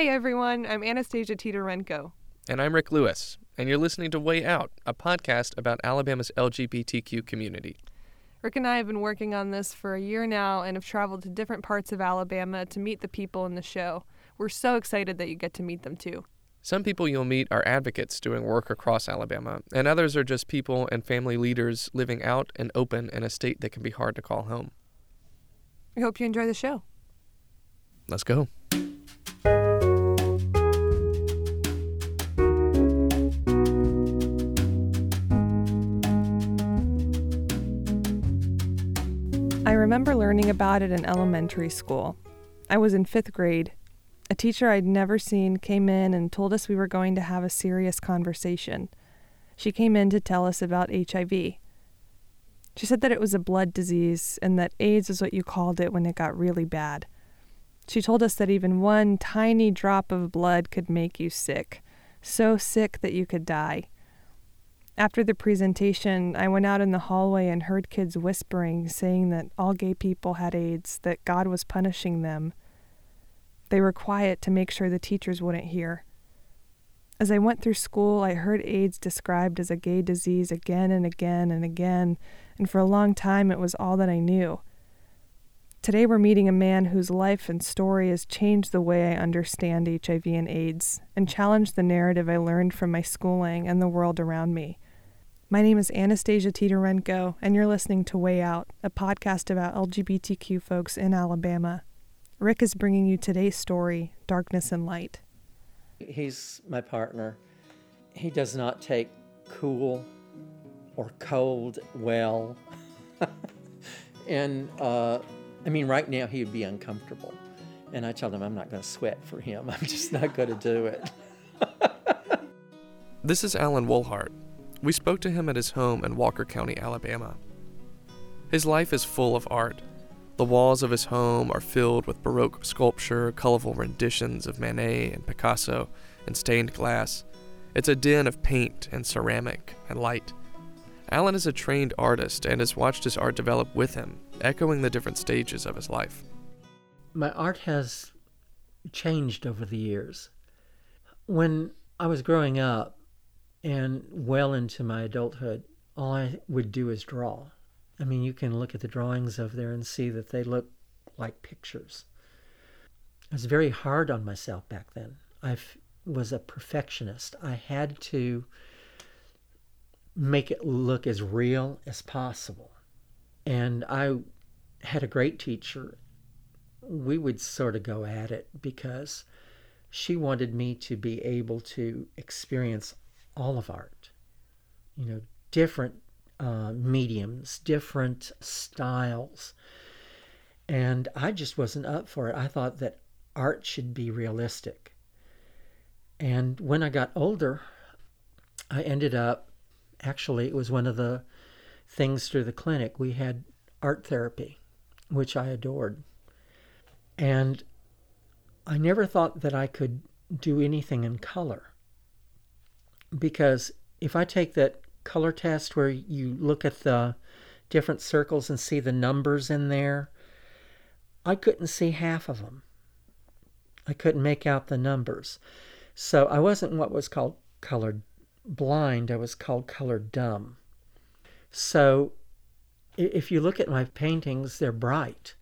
Hey everyone, I'm Anastasiya Titarenko. And I'm Rick Lewis, and you're listening to Way Out, a podcast about Alabama's LGBTQ community. Rick and I have been working on this for a year now and have traveled to different parts of Alabama to meet the people in the show. We're so excited that you get to meet them too. Some people you'll meet are advocates doing work across Alabama, and others are just people and family leaders living out and open in a state that can be hard to call home. We hope you enjoy the show. Let's go. Remember learning about it in elementary school. I was in fifth grade. A teacher I'd never seen came in and told us we were going to have a serious conversation. She came in to tell us about HIV. She said that it was a blood disease and that AIDS was what you called it when it got really bad. She told us that even one tiny drop of blood could make you sick, so sick that you could die. After the presentation, I went out in the hallway and heard kids whispering, saying that all gay people had AIDS, that God was punishing them. They were quiet to make sure the teachers wouldn't hear. As I went through school, I heard AIDS described as a gay disease again and again and again, and for a long time it was all that I knew. Today we're meeting a man whose life and story has changed the way I understand HIV and AIDS and challenged the narrative I learned from my schooling and the world around me. My name is Anastasiya Titarenko, and you're listening to Way Out, a podcast about LGBTQ folks in Alabama. Rick is bringing you today's story, Darkness and Light. He's my partner. He does not take cool or cold well. and uh, I mean, right now he would be uncomfortable. And I tell him I'm not going to sweat for him. I'm just not going to do it. this is Alan Woellhart. We spoke to him at his home in Walker County, Alabama. His life is full of art. The walls of his home are filled with Baroque sculpture, colorful renditions of Manet and Picasso, and stained glass. It's a den of paint and ceramic and light. Alan is a trained artist and has watched his art develop with him, echoing the different stages of his life. My art has changed over the years. When I was growing up, and well into my adulthood, all I would do is draw. I mean, you can look at the drawings over there and see that they look like pictures. I was very hard on myself back then. I was a perfectionist. I had to make it look as real as possible. And I had a great teacher. We would sort of go at it because she wanted me to be able to experience all of art. You know, different uh, mediums, different styles. And I just wasn't up for it. I thought that art should be realistic. And when I got older, I ended up, actually, it was one of the things through the clinic. We had art therapy, which I adored. And I never thought that I could do anything in color because if I take that color test where you look at the different circles and see the numbers in there, I couldn't see half of them. I couldn't make out the numbers. So I wasn't what was called colored blind, I was called colored dumb. So if you look at my paintings, they're bright.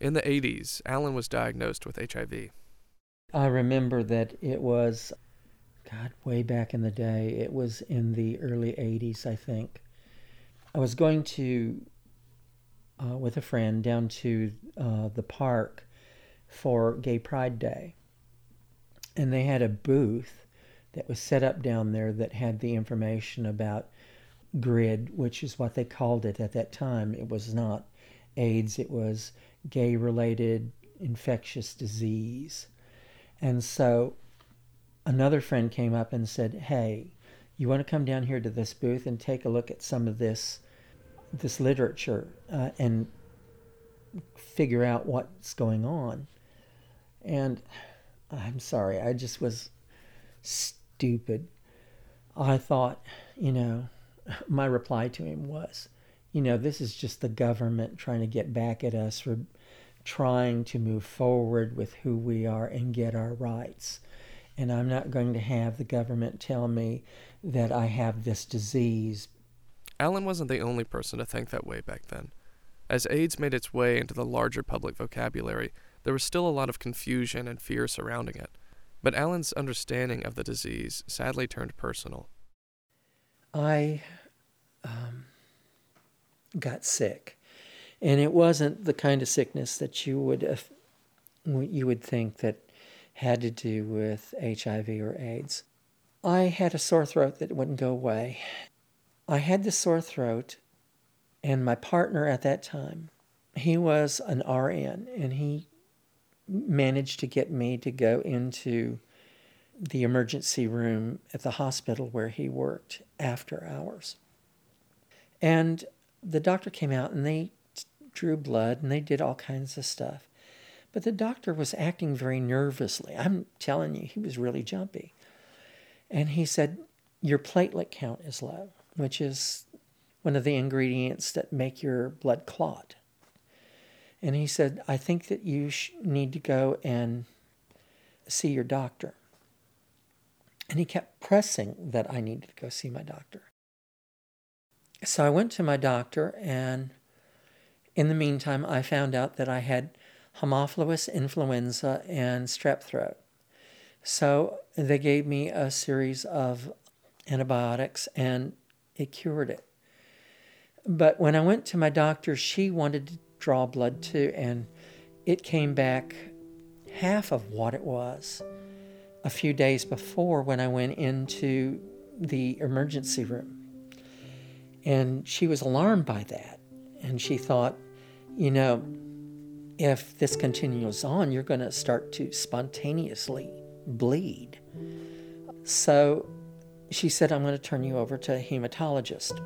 In the 80s, Alan was diagnosed with HIV. I remember that it was God, way back in the day. It was in the early 80s, I think. I was going to, uh, with a friend, down to uh, the park for Gay Pride Day. And they had a booth that was set up down there that had the information about GRID, which is what they called it at that time. It was not AIDS, it was gay related infectious disease. And so another friend came up and said, "Hey, you want to come down here to this booth and take a look at some of this this literature uh, and figure out what's going on?" And I'm sorry, I just was stupid. I thought, you know, my reply to him was, you know, this is just the government trying to get back at us for trying to move forward with who we are and get our rights. And I'm not going to have the government tell me that I have this disease. Alan wasn't the only person to think that way back then. As AIDS made its way into the larger public vocabulary, there was still a lot of confusion and fear surrounding it. But Alan's understanding of the disease sadly turned personal. I um, got sick, and it wasn't the kind of sickness that you would uh, you would think that had to do with HIV or AIDS. I had a sore throat that wouldn't go away. I had the sore throat, and my partner at that time, he was an RN, and he managed to get me to go into the emergency room at the hospital where he worked after hours. And the doctor came out and they drew blood and they did all kinds of stuff. But the doctor was acting very nervously. I'm telling you, he was really jumpy. And he said, Your platelet count is low, which is one of the ingredients that make your blood clot. And he said, I think that you need to go and see your doctor. And he kept pressing that I needed to go see my doctor. So I went to my doctor, and in the meantime, I found out that I had Haemophilus influenza and strep throat. So they gave me a series of antibiotics, and it cured it. But when I went to my doctor, she wanted to draw blood too, and it came back half of what it was a few days before when I went into the emergency room. And she was alarmed by that. And she thought, you know, if this continues on, you're going to start to spontaneously bleed. So she said, I'm going to turn you over to a hematologist.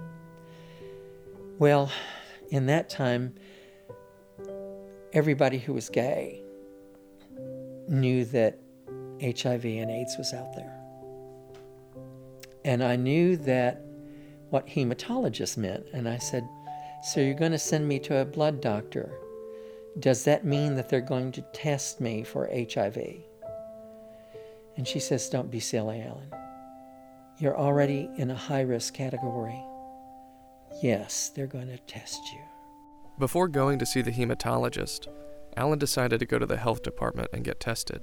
Well, in that time, everybody who was gay knew that HIV and AIDS was out there. And I knew that what hematologist meant. And I said, So you're going to send me to a blood doctor. Does that mean that they're going to test me for HIV? And she says, Don't be silly, Alan. You're already in a high risk category. Yes, they're going to test you. Before going to see the hematologist, Alan decided to go to the health department and get tested.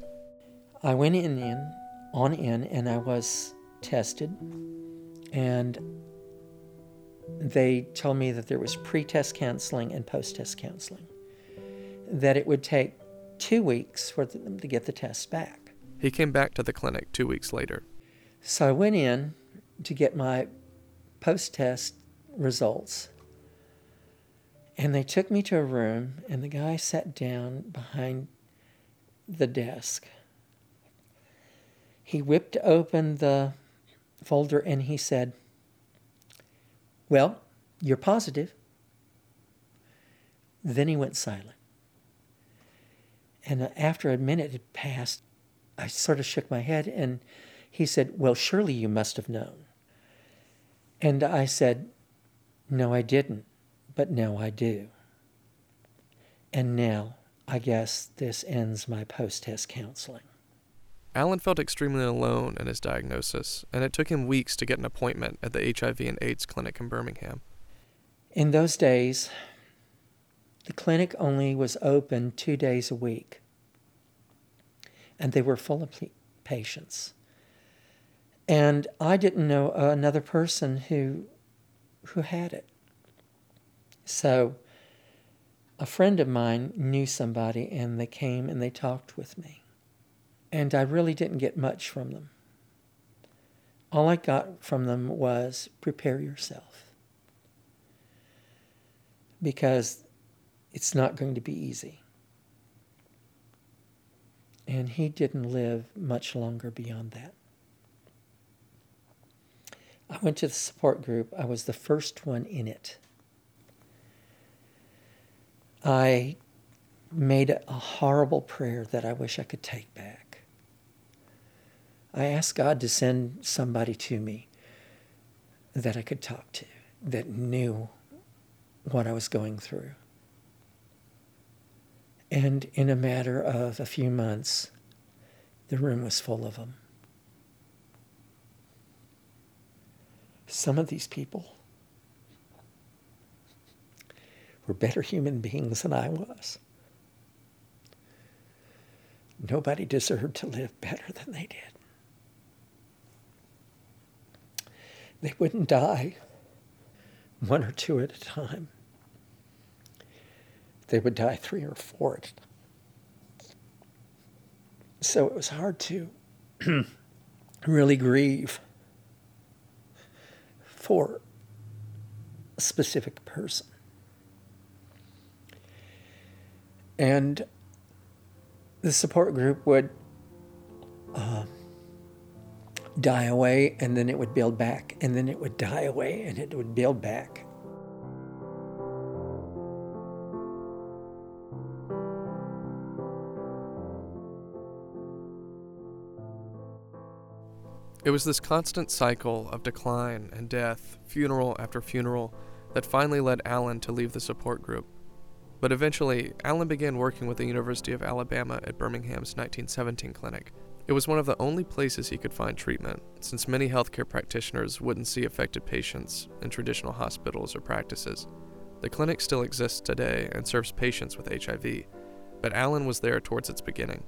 I went in, in on in and I was tested and they told me that there was pre-test counseling and post-test counseling that it would take two weeks for them to get the test back he came back to the clinic two weeks later so i went in to get my post-test results and they took me to a room, and the guy sat down behind the desk. He whipped open the folder and he said, Well, you're positive. Then he went silent. And uh, after a minute had passed, I sort of shook my head and he said, Well, surely you must have known. And I said, No, I didn't but now I do. And now, I guess this ends my post test counseling. Alan felt extremely alone in his diagnosis, and it took him weeks to get an appointment at the HIV and AIDS clinic in Birmingham. In those days, the clinic only was open two days a week, and they were full of patients. And I didn't know uh, another person who, who had it. So a friend of mine knew somebody and they came and they talked with me. And I really didn't get much from them. All I got from them was prepare yourself. Because it's not going to be easy. And he didn't live much longer beyond that. I went to the support group. I was the first one in it. I made a horrible prayer that I wish I could take back. I asked God to send somebody to me that I could talk to, that knew what I was going through. And in a matter of a few months, the room was full of them. Some of these people were better human beings than I was. Nobody deserved to live better than they did. They wouldn't die one or two at a time. They would die three or four. So it was hard to really grieve for a specific person. And the support group would uh, die away and then it would build back, and then it would die away and it would build back. It was this constant cycle of decline and death, funeral after funeral, that finally led Alan to leave the support group. But eventually, Alan began working with the University of Alabama at Birmingham's 1917 clinic. It was one of the only places he could find treatment, since many healthcare practitioners wouldn't see affected patients in traditional hospitals or practices. The clinic still exists today and serves patients with HIV, but Alan was there towards its beginning.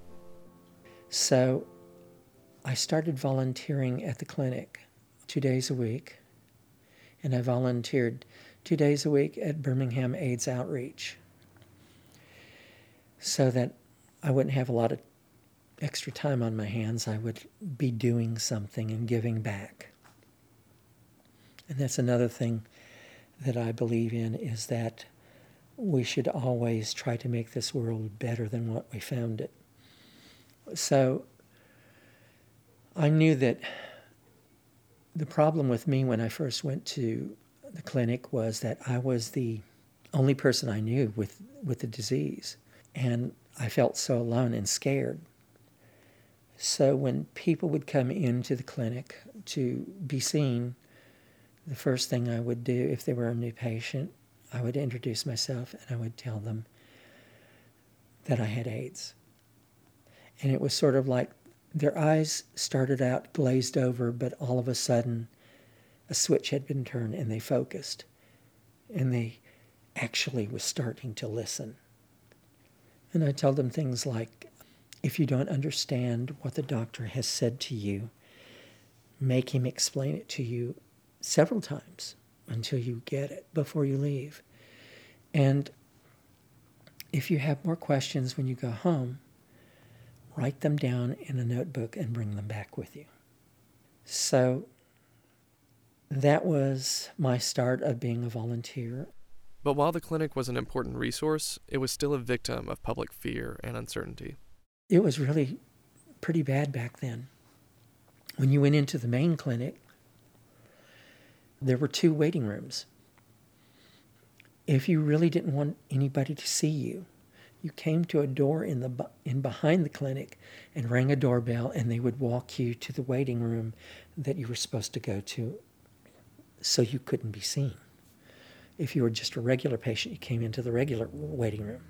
So I started volunteering at the clinic two days a week, and I volunteered two days a week at Birmingham AIDS Outreach so that I wouldn't have a lot of extra time on my hands. I would be doing something and giving back. And that's another thing that I believe in is that we should always try to make this world better than what we found it. So I knew that the problem with me when I first went to the clinic was that I was the only person I knew with, with the disease. And I felt so alone and scared. So when people would come into the clinic to be seen, the first thing I would do, if they were a new patient, I would introduce myself and I would tell them that I had AIDS. And it was sort of like their eyes started out glazed over, but all of a sudden a switch had been turned and they focused. And they actually was starting to listen. And I tell them things like if you don't understand what the doctor has said to you, make him explain it to you several times until you get it before you leave. And if you have more questions when you go home, write them down in a notebook and bring them back with you. So that was my start of being a volunteer. But while the clinic was an important resource, it was still a victim of public fear and uncertainty. It was really pretty bad back then. When you went into the main clinic, there were two waiting rooms. If you really didn't want anybody to see you, you came to a door in the in behind the clinic and rang a doorbell and they would walk you to the waiting room that you were supposed to go to so you couldn't be seen. If you were just a regular patient, you came into the regular waiting room.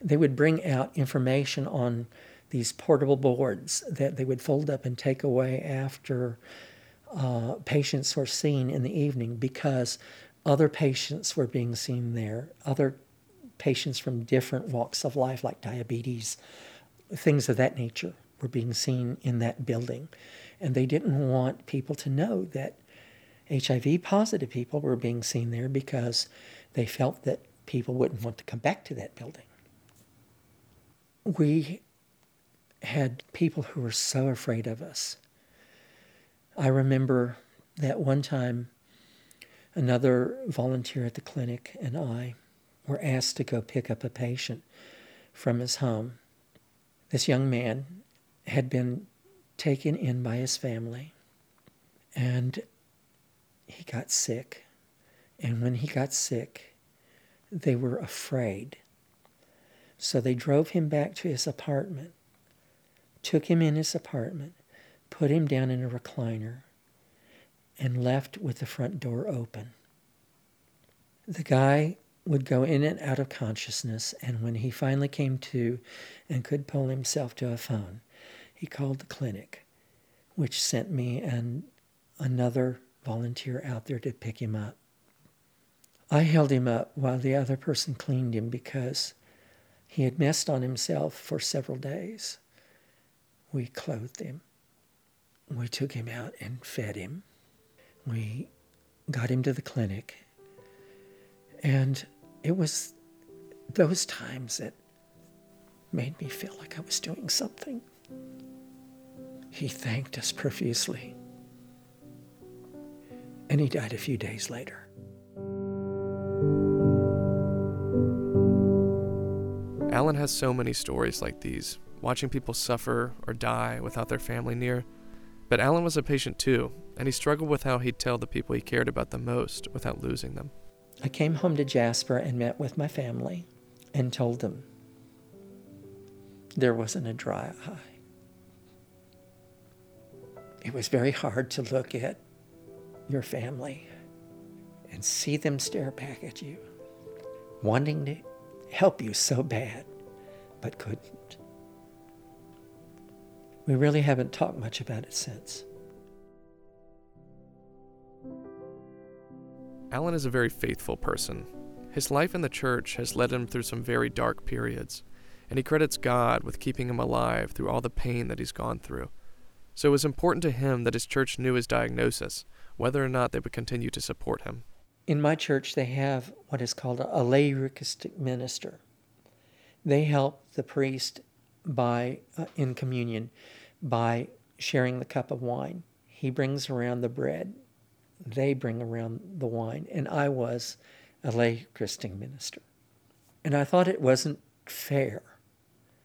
They would bring out information on these portable boards that they would fold up and take away after uh, patients were seen in the evening because other patients were being seen there, other patients from different walks of life, like diabetes, things of that nature, were being seen in that building. And they didn't want people to know that HIV positive people were being seen there because they felt that people wouldn't want to come back to that building. We had people who were so afraid of us. I remember that one time another volunteer at the clinic and I were asked to go pick up a patient from his home. This young man had been taken in by his family and he got sick. And when he got sick, they were afraid. So they drove him back to his apartment, took him in his apartment, put him down in a recliner, and left with the front door open. The guy would go in and out of consciousness. And when he finally came to and could pull himself to a phone, he called the clinic, which sent me and another volunteer out there to pick him up. I held him up while the other person cleaned him because he had messed on himself for several days. We clothed him. We took him out and fed him. We got him to the clinic. And it was those times that made me feel like I was doing something. He thanked us profusely. And he died a few days later. Alan has so many stories like these, watching people suffer or die without their family near. But Alan was a patient too, and he struggled with how he'd tell the people he cared about the most without losing them. I came home to Jasper and met with my family and told them there wasn't a dry eye. It was very hard to look at your family and see them stare back at you, wanting to help you so bad, but couldn't. We really haven't talked much about it since. Alan is a very faithful person. His life in the church has led him through some very dark periods, and he credits God with keeping him alive through all the pain that he's gone through. So it was important to him that his church knew his diagnosis, whether or not they would continue to support him. In my church, they have what is called a lay Eucharistic minister. They help the priest by uh, in communion by sharing the cup of wine. He brings around the bread. They bring around the wine, and I was a lay Eucharistic minister. And I thought it wasn't fair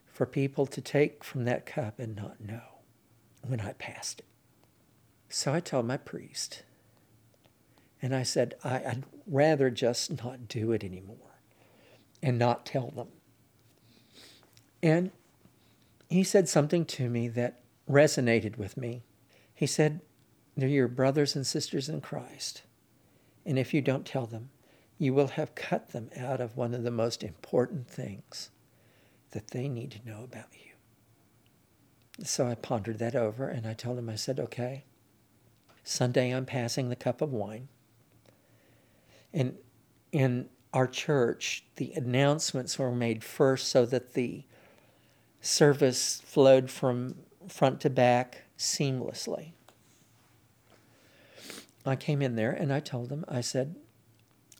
for people to take from that cup and not know when I passed it. So I told my priest, and I said, I, would rather just not do it anymore and not tell them. And he said something to me that resonated with me. He said, They're your brothers and sisters in Christ. And if you don't tell them, you will have cut them out of one of the most important things that they need to know about you. So I pondered that over and I told him, I said, okay, Sunday I'm passing the cup of wine. And in our church, the announcements were made first so that the service flowed from front to back seamlessly. I came in there and I told them, I said,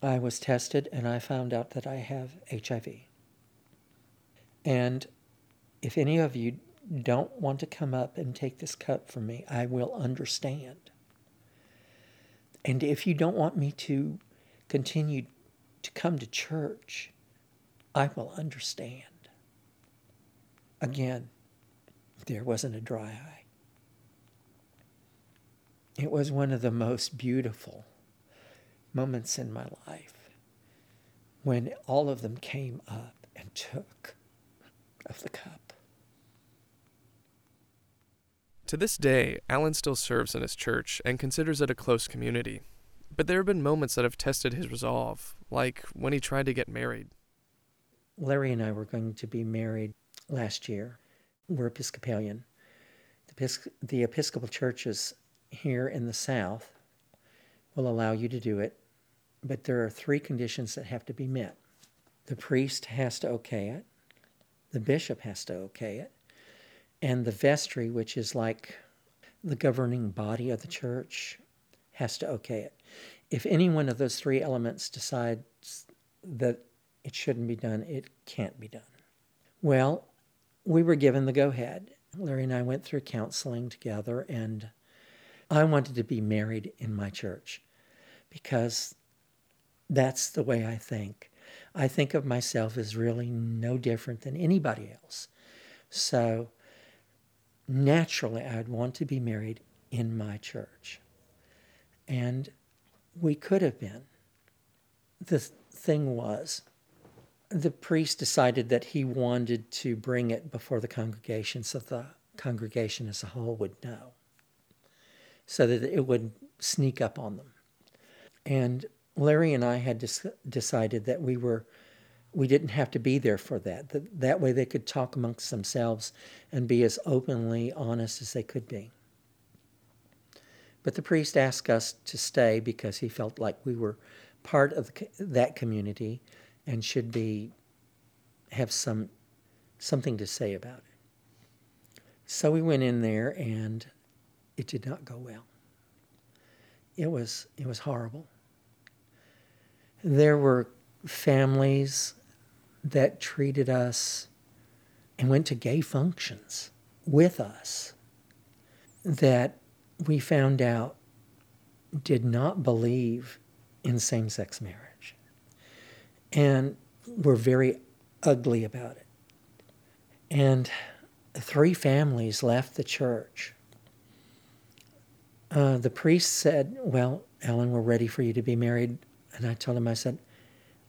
I was tested and I found out that I have HIV. And if any of you don't want to come up and take this cup from me, I will understand. And if you don't want me to continue to come to church, I will understand. Again, there wasn't a dry eye. It was one of the most beautiful moments in my life when all of them came up and took of the cup. To this day, Alan still serves in his church and considers it a close community. But there have been moments that have tested his resolve, like when he tried to get married. Larry and I were going to be married last year. We're Episcopalian. The, the Episcopal churches here in the South will allow you to do it, but there are three conditions that have to be met. The priest has to okay it, the bishop has to okay it, and the vestry, which is like the governing body of the church, has to okay it. If any one of those three elements decides that it shouldn't be done, it can't be done. Well, we were given the go ahead. Larry and I went through counseling together, and I wanted to be married in my church because that's the way I think. I think of myself as really no different than anybody else. So naturally I'd want to be married in my church. And we could have been. The thing was, the priest decided that he wanted to bring it before the congregation so the congregation as a whole would know, so that it would sneak up on them. And Larry and I had dis- decided that we were we didn't have to be there for that. that. That way they could talk amongst themselves and be as openly honest as they could be. But the priest asked us to stay because he felt like we were part of the, that community and should be have some something to say about it. So we went in there and it did not go well. It was it was horrible. There were families that treated us and went to gay functions with us that we found out did not believe in same sex marriage and were very ugly about it. And three families left the church. Uh, the priest said, Well, Ellen, we're ready for you to be married. And I told him, I said,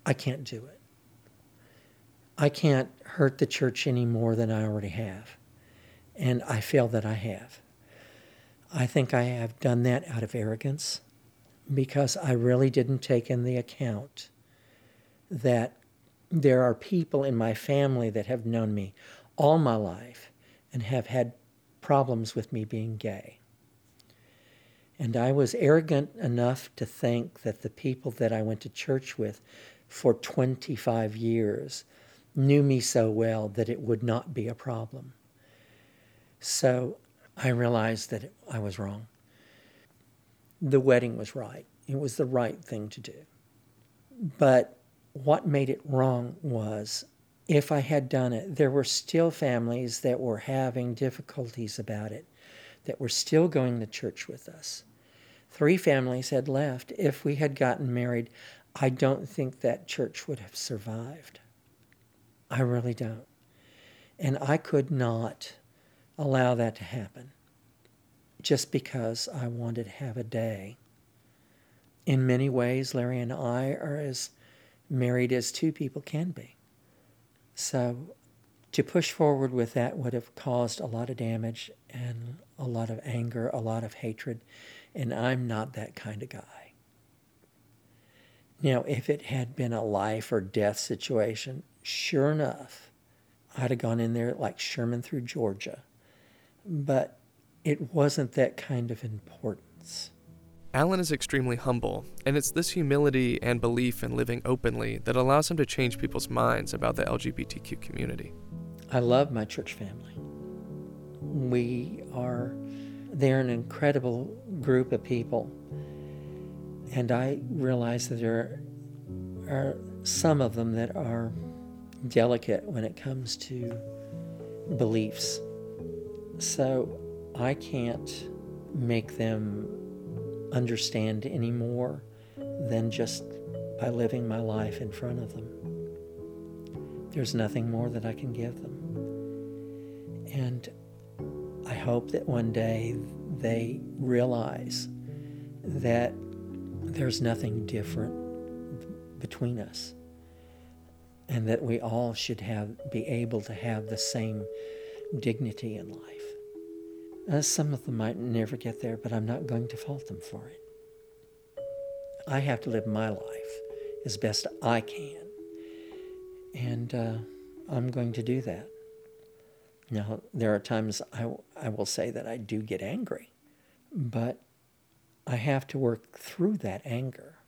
I can't do it. I can't hurt the church any more than I already have. And I feel that I have. I think I have done that out of arrogance because I really didn't take in the account that there are people in my family that have known me all my life and have had problems with me being gay. And I was arrogant enough to think that the people that I went to church with for 25 years knew me so well that it would not be a problem. So I realized that I was wrong. The wedding was right, it was the right thing to do. But what made it wrong was if I had done it, there were still families that were having difficulties about it, that were still going to church with us. Three families had left. If we had gotten married, I don't think that church would have survived. I really don't. And I could not allow that to happen just because I wanted to have a day. In many ways, Larry and I are as married as two people can be. So to push forward with that would have caused a lot of damage and a lot of anger, a lot of hatred, and I'm not that kind of guy. Now, if it had been a life or death situation, sure enough, I'd have gone in there like Sherman through Georgia. But it wasn't that kind of importance. Alan is extremely humble, and it's this humility and belief in living openly that allows him to change people's minds about the LGBTQ community. I love my church family. We are, they're an incredible group of people. And I realize that there are some of them that are delicate when it comes to beliefs. So I can't make them understand any more than just by living my life in front of them. There's nothing more that I can give them. Hope that one day they realize that there's nothing different between us and that we all should have be able to have the same dignity in life. Uh, some of them might never get there, but I'm not going to fault them for it. I have to live my life as best I can, and uh, I'm going to do that. Now, there are times I, I will say that I do get angry, but I have to work through that anger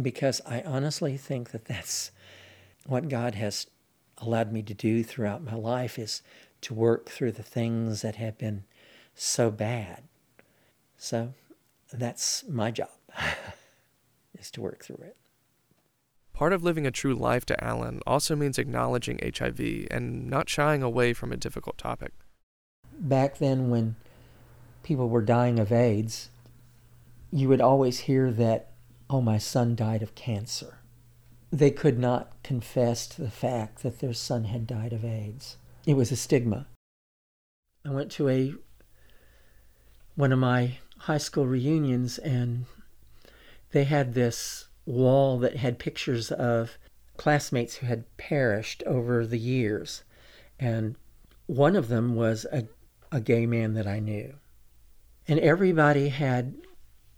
because I honestly think that that's what God has allowed me to do throughout my life is to work through the things that have been so bad. So that's my job, is to work through it. Part of living a true life to Alan also means acknowledging HIV and not shying away from a difficult topic. Back then, when people were dying of AIDS, you would always hear that, oh, my son died of cancer. They could not confess to the fact that their son had died of AIDS. It was a stigma. I went to a one of my high school reunions and they had this wall that had pictures of classmates who had perished over the years. And one of them was a, a gay man that I knew. And everybody had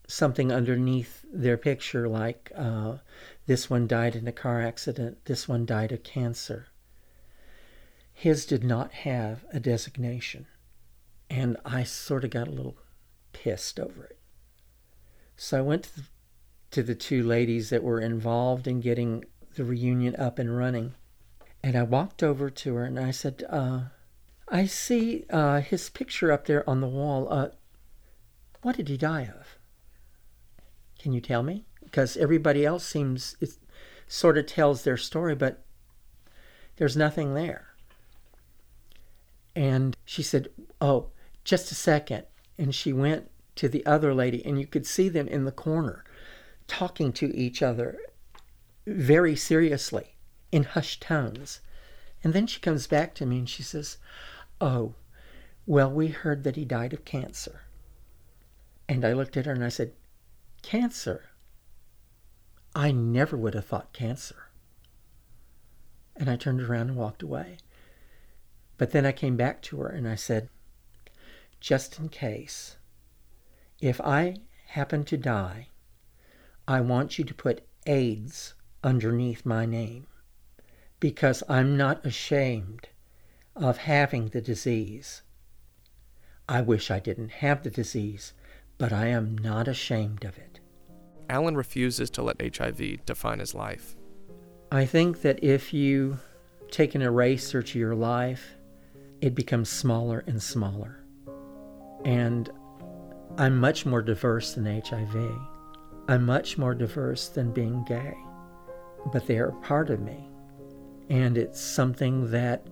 something underneath their picture, like uh, this one died in a car accident, this one died of cancer. His did not have a designation. And I sort of got a little pissed over it. So I went to the, to the two ladies that were involved in getting the reunion up and running. And I walked over to her and I said, uh, I see uh, his picture up there on the wall. Uh, what did he die of? Can you tell me? Because everybody else seems, it sort of tells their story, but there's nothing there. And she said, Oh, just a second. And she went to the other lady, and you could see them in the corner talking to each other very seriously in hushed tones. And then she comes back to me and she says, Oh, well, we heard that he died of cancer. And I looked at her and I said, Cancer? I never would have thought cancer. And I turned around and walked away. But then I came back to her and I said, just in case, if I happen to die, I want you to put AIDS underneath my name because I'm not ashamed of having the disease. I wish I didn't have the disease, but I am not ashamed of it. Alan refuses to let HIV define his life. I think that if you take an eraser to your life, it becomes smaller and smaller. And I'm much more diverse than HIV. I'm much more diverse than being gay. But they are part of me. And it's something that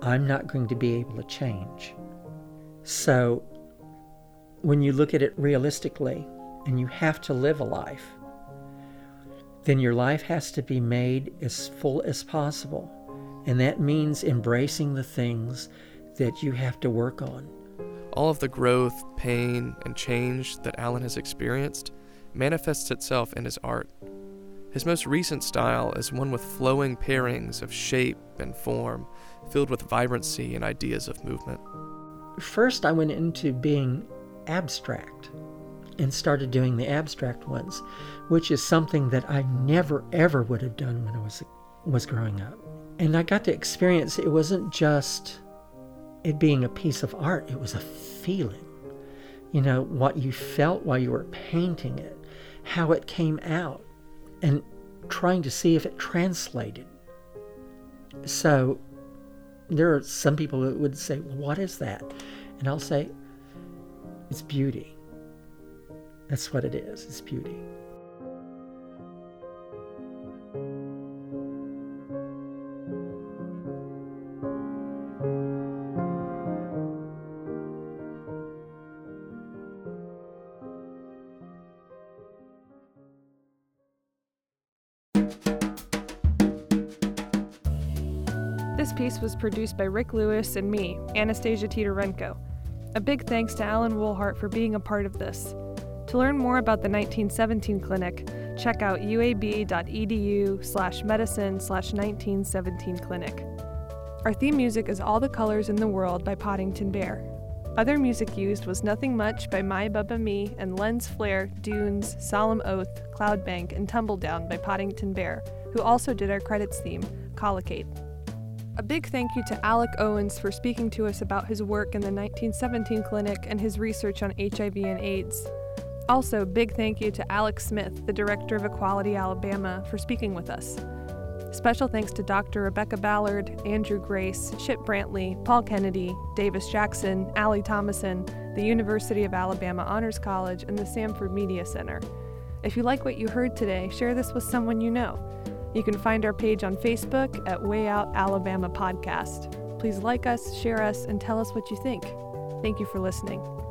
I'm not going to be able to change. So when you look at it realistically and you have to live a life, then your life has to be made as full as possible. And that means embracing the things that you have to work on. All of the growth, pain, and change that Alan has experienced manifests itself in his art. His most recent style is one with flowing pairings of shape and form, filled with vibrancy and ideas of movement. First, I went into being abstract and started doing the abstract ones, which is something that I never ever would have done when I was was growing up. And I got to experience it wasn't just it being a piece of art, it was a feeling. You know, what you felt while you were painting it, how it came out, and trying to see if it translated. So there are some people that would say, well, What is that? And I'll say, It's beauty. That's what it is, it's beauty. This was produced by Rick Lewis and me, Anastasiya Titarenko. A big thanks to Alan Woellhart for being a part of this. To learn more about the 1917 clinic, check out uab.edu slash medicine slash 1917 clinic. Our theme music is All the Colors in the World by Podington Bear. Other music used was Nothing Much by My Bubba Mi and Lens Flare, Dunes, Solemn Oath, Cloud Bank, and Tumbledown by Podington Bear, who also did our credits theme, Collocate. A big thank you to Alec Owens for speaking to us about his work in the 1917 clinic and his research on HIV and AIDS. Also, big thank you to Alex Smith, the director of Equality Alabama, for speaking with us. Special thanks to Dr. Rebecca Ballard, Andrew Grace, Chip Brantley, Paul Kennedy, Davis Jackson, Ally Thomasson, the University of Alabama Honors College, and the Samford Media Center. If you like what you heard today, share this with someone you know. You can find our page on Facebook at Way Out Alabama Podcast. Please like us, share us, and tell us what you think. Thank you for listening.